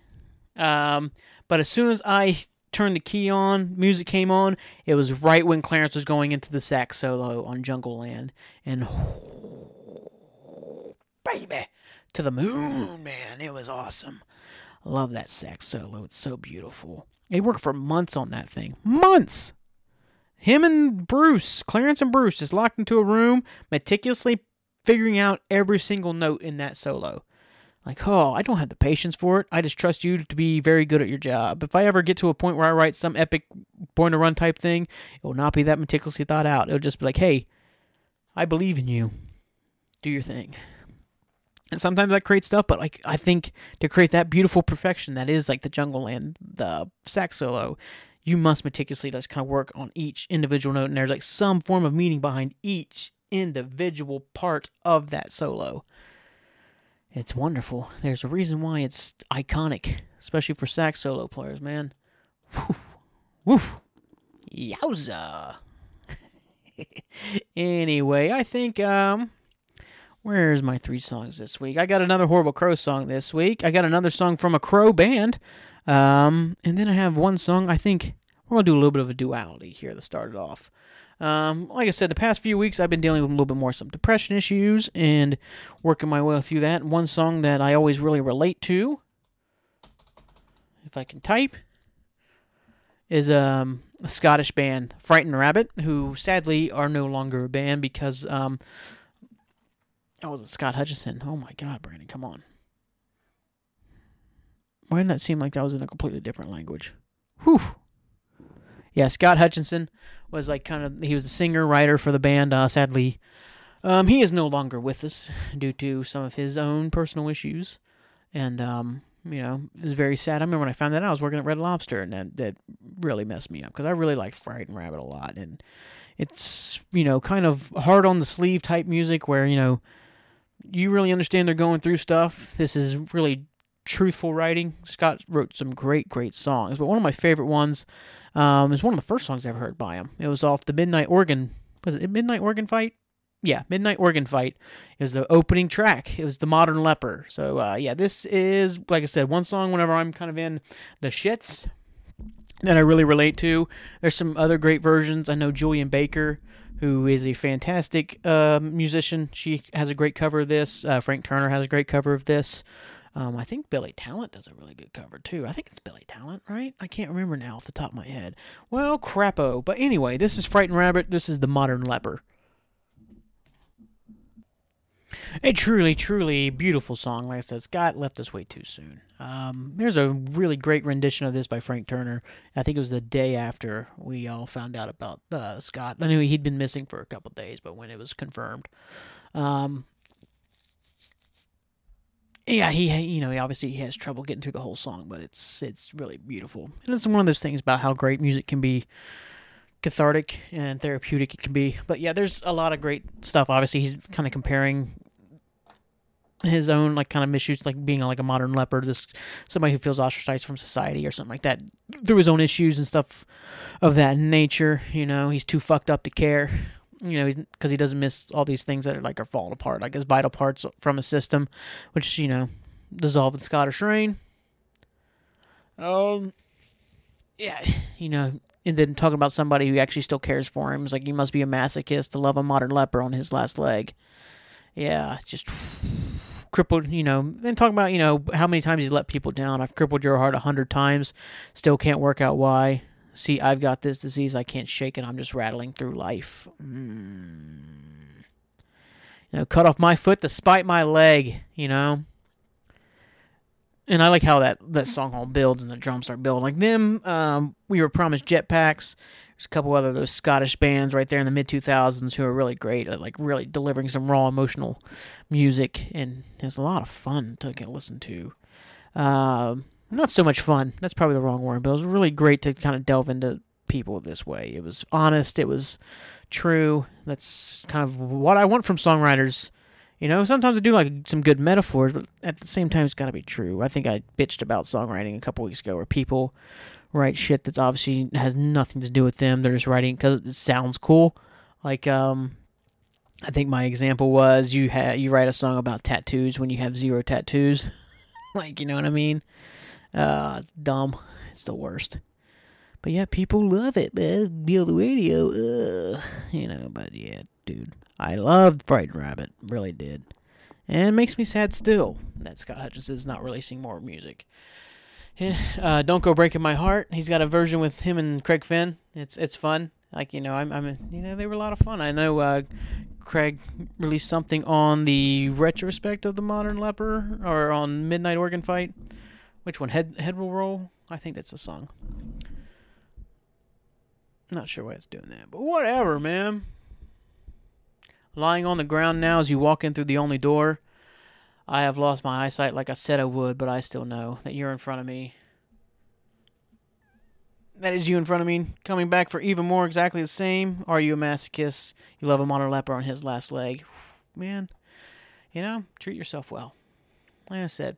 Um, but as soon as I turned the key on, music came on, it was right when Clarence was going into the sax solo on Jungleland. And baby, to the moon, man. It was awesome. Love that sax solo. It's so beautiful. They worked for months on that thing. Months! Him and Bruce, Clarence and Bruce, just locked into a room, meticulously figuring out every single note in that solo. Like, oh, I don't have the patience for it. I just trust you to be very good at your job. If I ever get to a point where I write some epic born to run type thing, it will not be that meticulously thought out. It'll just be like, hey, I believe in you. Do your thing and sometimes that creates stuff but like i think to create that beautiful perfection that is like the jungle land the sax solo you must meticulously just kind of work on each individual note and there's like some form of meaning behind each individual part of that solo it's wonderful there's a reason why it's iconic especially for sax solo players man Woo. Woo. yowza anyway i think um Where's my three songs this week? I got another Horrible Crow song this week. I got another song from a Crow band. Um, and then I have one song, I think we're to do a little bit of a duality here to start it off. Um, like I said, the past few weeks I've been dealing with a little bit more some depression issues and working my way through that. One song that I always really relate to, if I can type, is um, a Scottish band, Frightened Rabbit, who sadly are no longer a band because um, oh, was it Scott Hutchison? Oh my God, Brandon, come on. Why didn't that seem like that was in a completely different language? Whew. Yeah, Scott Hutchison was like kind of he was the singer writer for the band. Uh, sadly, um, he is no longer with us due to some of his own personal issues, and um, you know it was very sad. I remember when I found that out, I was working at Red Lobster, and that that really messed me up because I really like Frightened Rabbit a lot, and it's you know kind of hard on the sleeve type music where you know you really understand they're going through stuff. This is really truthful writing. Scott wrote some great, great songs, but one of my favorite ones um, is one of the first songs I ever heard by him. It was off the Midnight Organ. Was it Midnight Organ Fight? Yeah, Midnight Organ Fight. Was the opening track. It was the Modern Leper. So uh, yeah, this is like I said, one song whenever I'm kind of in the shits that I really relate to. There's some other great versions. I know Julien Baker who is a fantastic uh, musician. She has a great cover of this. Uh, Frank Turner has a great cover of this. Um, I think Billy Talent does a really good cover too. I think it's Billy Talent, right? I can't remember now off the top of my head. Well, crapo. But anyway, this is Frightened Rabbit. This is the Modern Leper. A truly, truly beautiful song. Like I said, Scott left us way too soon. Um, there's a really great rendition of this by Frank Turner. I think it was the day after we all found out about uh, Scott. I knew he'd been missing for a couple days, but when it was confirmed, um, yeah, he you know he obviously he has trouble getting through the whole song, but it's it's really beautiful. And it's one of those things about how great music can be cathartic and therapeutic it can be. But yeah, there's a lot of great stuff. Obviously, he's kind of comparing his own like kind of issues, like being like a modern leopard, this somebody who feels ostracized from society or something like that, through his own issues and stuff of that nature. You know, he's too fucked up to care you know, because he doesn't miss all these things that are like are falling apart, like his vital parts from his system, which you know, dissolve in Scottish rain. Um, yeah, you know, and then talking about somebody who actually still cares for him is like you must be a masochist to love a modern leper on his last leg. Yeah, just crippled. You know, then talking about you know how many times he's let people down. I've crippled your heart a hundred times, still can't work out why. See, I've got this disease. I can't shake it. I'm just rattling through life. Mm. You know, cut off my foot to spite my leg, you know? And I like how that, that song all builds and the drums start building. Like them, um, we were promised jetpacks. There's a couple other those Scottish bands right there in the mid 2000s who are really great at like really delivering some raw emotional music, and it was a lot of fun to get listen to. Um, not so much fun. That's probably the wrong word, but it was really great to kind of delve into people this way. It was honest, it was true. That's kind of what I want from songwriters. You know, sometimes I do like some good metaphors, but at the same time, it's got to be true. I think I bitched about songwriting a couple weeks ago where people write shit that's obviously has nothing to do with them. They're just writing because it sounds cool. Like, um, I think my example was you have you write a song about tattoos when you have zero tattoos. like, you know what I mean? Uh, it's dumb. It's the worst. But yeah, people love it, man. Be on the radio. Ugh. You know, but yeah, dude. I loved Frightened Rabbit. Really did. And it makes me sad still that Scott Hutchins is not releasing more music. Uh, Don't Go Breaking My Heart. He's got a version with him and Craig Finn. It's it's fun. Like you know, I'm, I'm you know they were a lot of fun. I know uh, Craig released something on the retrospect of the Modern Leper or on Midnight Organ Fight. Which one? Head Head will roll. I think that's the song. Not sure why it's doing that, but whatever, man. Lying on the ground now as you walk in through the only door. I have lost my eyesight like I said I would, but I still know that you're in front of me. That is you in front of me, coming back for even more exactly the same. Are you a masochist? You love a modern leper on his last leg. Man, you know, treat yourself well. Like I said,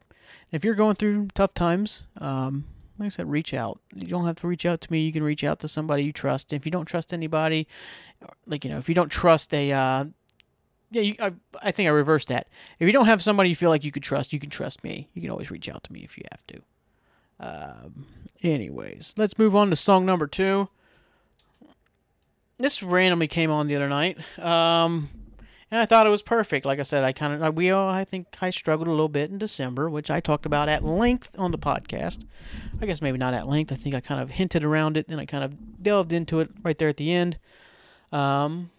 if you're going through tough times, um, like I said, reach out. You don't have to reach out to me. You can reach out to somebody you trust. If you don't trust anybody, like you know, if you don't trust a, uh, yeah, you, I, I think I reversed that. If you don't have somebody you feel like you could trust, you can trust me. You can always reach out to me if you have to. Um, anyways, let's move on to song number two. this randomly came on the other night. Um, and I thought it was perfect. Like I said, I kind of we all I think I struggled a little bit in December, which I talked about at length on the podcast. I guess maybe not at length. I think I kind of hinted around it, then I kind of delved into it right there at the end. Um,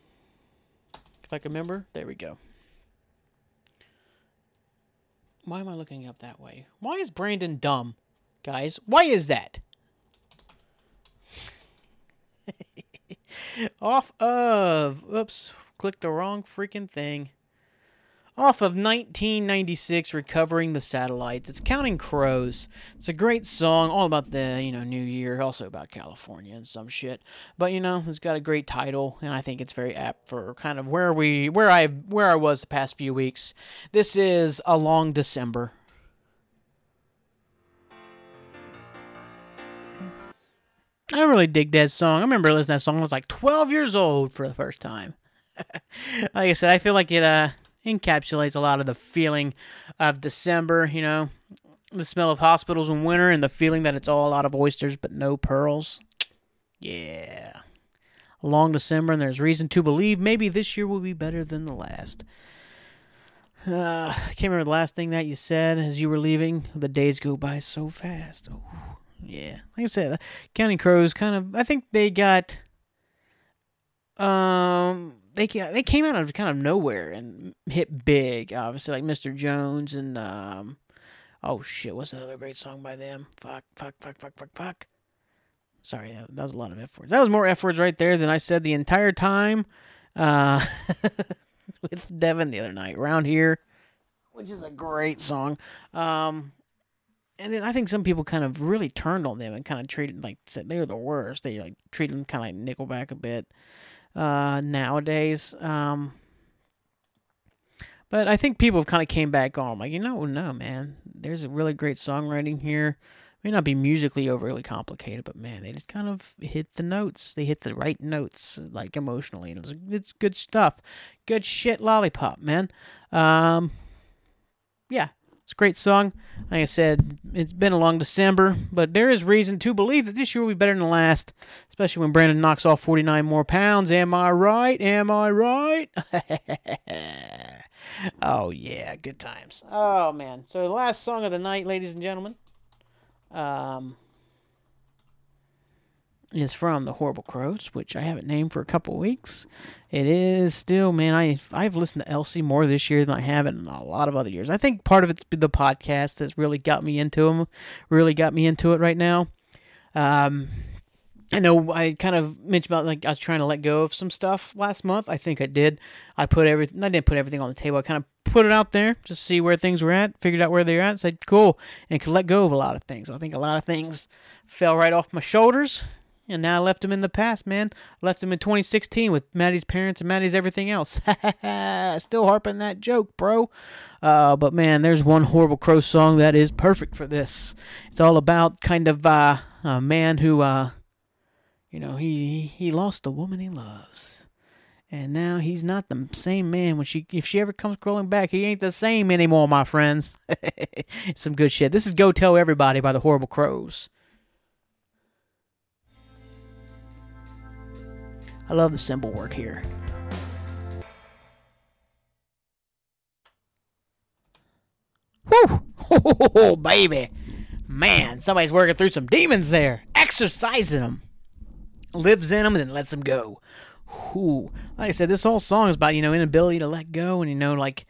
if I can remember, there we go. Why am I looking up that way? Why is Brandon dumb, guys? Why is that? Off of. Oops. Clicked the wrong freaking thing. Off of 1996, Recovering the Satellites. It's Counting Crows. It's a great song, all about the, you know, New Year, also about California and some shit. But, you know, it's got a great title, and I think it's very apt for kind of where we, where I, where I was the past few weeks. This is A Long December. I really dig that song. I remember listening to that song. I was like 12 years old for the first time. like I said, I feel like it uh, encapsulates a lot of the feeling of December. You know, the smell of hospitals in winter and the feeling that it's all out of oysters but no pearls. Yeah. A long December, and there's reason to believe maybe this year will be better than the last. Uh, I can't remember the last thing that you said as you were leaving. The days go by so fast. Oh, yeah. Like I said, Counting Crows kind of. I think they got. Um, they they came out of kind of nowhere and hit big. Obviously, like Mr. Jones and um, oh shit, what's another great song by them? Fuck, fuck, fuck, fuck, fuck, fuck. Sorry, that, that was a lot of F words. That was more F words right there than I said the entire time. Uh, with Devin the other night around here, which is a great song. Um, and then I think some people kind of really turned on them and kind of treated like said they were the worst. They like treated them kind of like Nickelback a bit uh, nowadays. Um, but I think people have kind of came back on like you know no man, there's a really great songwriting here. May not be musically overly complicated, but man, they just kind of hit the notes. They hit the right notes, like emotionally. It's, it's good stuff. Good shit, lollipop, man. Um, yeah, it's a great song. Like I said, it's been a long December, but there is reason to believe that this year will be better than the last, especially when Brandon knocks off 49 more pounds. Am I right? Am I right? oh, yeah, good times. Oh, man. So, the last song of the night, ladies and gentlemen, um, is from the Horrible Crowes, which I haven't named for a couple weeks. It is still, man. I I've listened to Elsie more this year than I have in a lot of other years. I think part of it's the podcast that's really got me into them, really got me into it right now. Um, I know I kind of mentioned about like I was trying to let go of some stuff last month. I think I did. I put everything. I didn't put everything on the table. I kind of put it out there, just see where things were at. Figured out where they're at. Said cool, and could let go of a lot of things. I think a lot of things fell right off my shoulders and now I left him in the past, man. Left him in 2016 with Maddie's parents and Maddie's everything else. Still harping that joke, bro. Uh, but man, there's one Horrible Crow song that is perfect for this. It's all about kind of uh, a man who, uh, you know, he he lost the woman he loves. And now he's not the same man. When she, if she ever comes crawling back, he ain't the same anymore, my friends. Some good shit. This is "Go Tell Everybody" by the Horrible Crowes. I love the cymbal work here. Woo! Oh, baby. Man, somebody's working through some demons there. Exercising them. Lives in them and then lets them go. Whew. Like I said, this whole song is about, you know, inability to let go and, you know, like,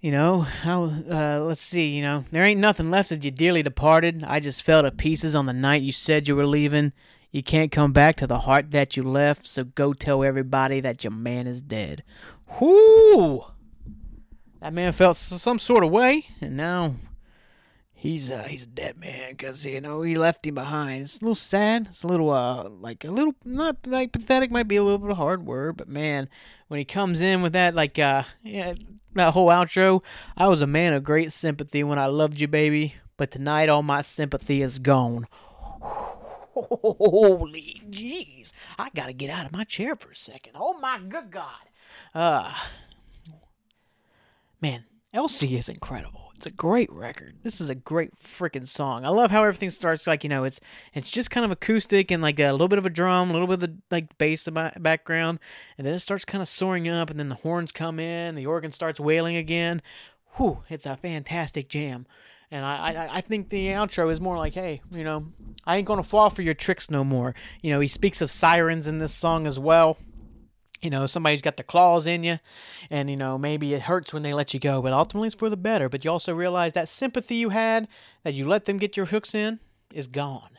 you know, how, uh, let's see, you know, there ain't nothing left of you dearly departed. I just fell to pieces on the night you said you were leaving. You can't come back to the heart that you left, so go tell everybody that your man is dead. Whoo! That man felt some sort of way, and now he's uh, he's a dead man because you know he left him behind. It's a little sad. It's a little uh like a little not like pathetic might be a little bit of a hard word, but man, when he comes in with that like uh yeah that whole outro, I was a man of great sympathy when I loved you, baby, but tonight all my sympathy is gone. Holy jeez. I got to get out of my chair for a second. Oh my good God. Uh, man, Elsie is incredible. It's a great record. This is a great freaking song. I love how everything starts like you know it's it's just kind of acoustic and like a little bit of a drum, a little bit of the like bass in the background, and then it starts kind of soaring up, and then the horns come in, the organ starts wailing again. Whew! It's a fantastic jam. And I, I, I think the outro is more like, hey, you know, I ain't gonna fall for your tricks no more. You know, he speaks of sirens in this song as well. You know somebody's got the claws in you and you know maybe it hurts when they let you go but ultimately it's for the better. But you also realize that sympathy you had that you let them get your hooks in is gone.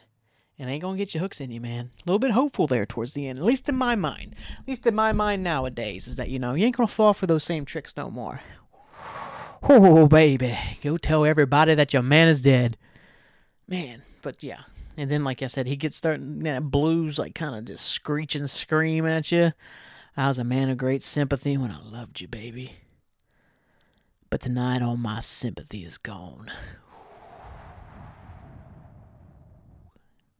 And ain't gonna get your hooks in you man. A little bit hopeful there towards the end at least in my mind. At least in my mind nowadays is that you know you ain't gonna fall for those same tricks no more oh baby go tell everybody that your man is dead man but yeah and then like i said he gets starting that blues like kind of just screech and scream at you I was a man of great sympathy when I loved you, baby. But tonight all my sympathy is gone.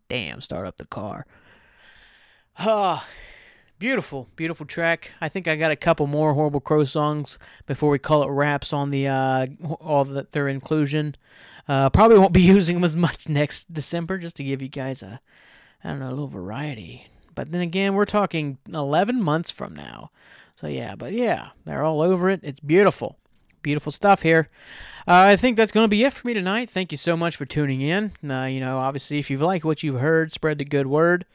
Damn, start up the car. Ah, beautiful, beautiful track. I think I got a couple more Horrible Crow songs before we call it wraps on the uh, all the, their inclusion. Uh, probably won't be using them as much next December, just to give you guys a, I don't know, a little variety. But then again, we're talking 11 months from now. So yeah, but yeah, they're all over it. It's beautiful. Beautiful stuff here. Uh, I think that's going to be it for me tonight. Thank you so much for tuning in. Uh, you know, obviously, if you like what you've heard, spread the good word.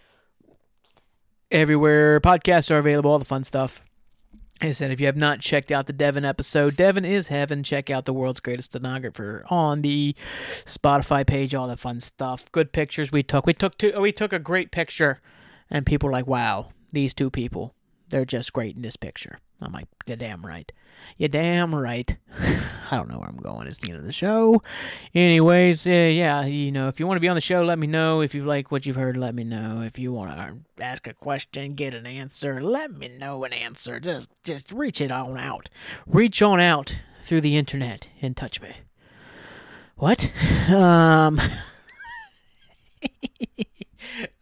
Everywhere podcasts are available, all the fun stuff. I said, if you have not checked out the Devin episode, Devin is heaven. Check out the world's greatest stenographer on the Spotify page. All the fun stuff. Good pictures we took. We took two. We took a great picture and people are like, wow, these two people, they're just great in this picture. I'm like, you're damn right. You're damn right. I don't know where I'm going. It's the end of the show. Anyways, uh, yeah, you know, if you want to be on the show, let me know. If you like what you've heard, let me know. If you want to ask a question, get an answer, let me know an answer. Just, just reach it on out. Reach on out through the internet and touch me. What? Um.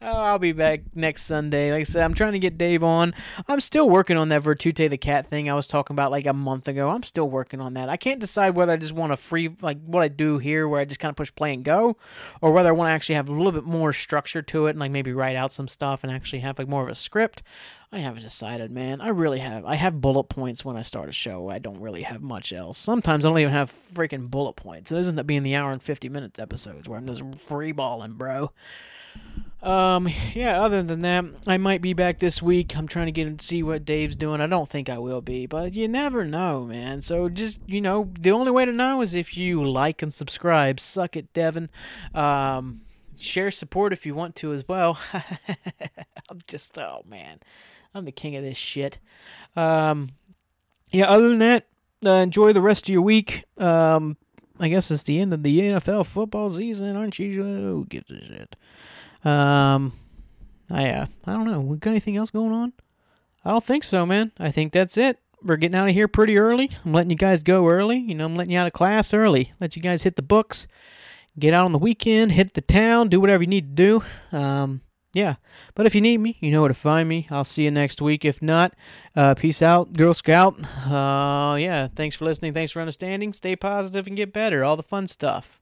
Oh, I'll be back next Sunday. Like I said, I'm trying to get Dave on. I'm still working on that Virtute the cat thing I was talking about like a month ago. I'm still working on that. I can't decide whether I just want to free like what I do here, where I just kind of push play and go, or whether I want to actually have a little bit more structure to it and like maybe write out some stuff and actually have like more of a script. I haven't decided, man. I really have. I have bullet points when I start a show. I don't really have much else. Sometimes I don't even have freaking bullet points. It doesn't be in the hour and 50 minutes episodes where I'm just free balling, bro. Um, yeah, other than that, I might be back this week. I'm trying to get and see what Dave's doing. I don't think I will be, but you never know, man. So just, you know, the only way to know is if you like and subscribe. Suck it, Devin. Um, share support if you want to as well. I'm just, oh man, I'm the king of this shit. Um, yeah, other than that, uh, enjoy the rest of your week. Um, I guess it's the end of the NFL football season, aren't you? Who gives a shit? Um, I uh, I don't know. We got anything else going on? I don't think so, man. I think that's it. We're getting out of here pretty early. I'm letting you guys go early. You know, I'm letting you out of class early. Let you guys hit the books, get out on the weekend, hit the town, do whatever you need to do. Um, yeah. But if you need me, you know where to find me. I'll see you next week. If not, uh, peace out, Girl Scout. Uh, yeah. Thanks for listening. Thanks for understanding. Stay positive and get better. All the fun stuff.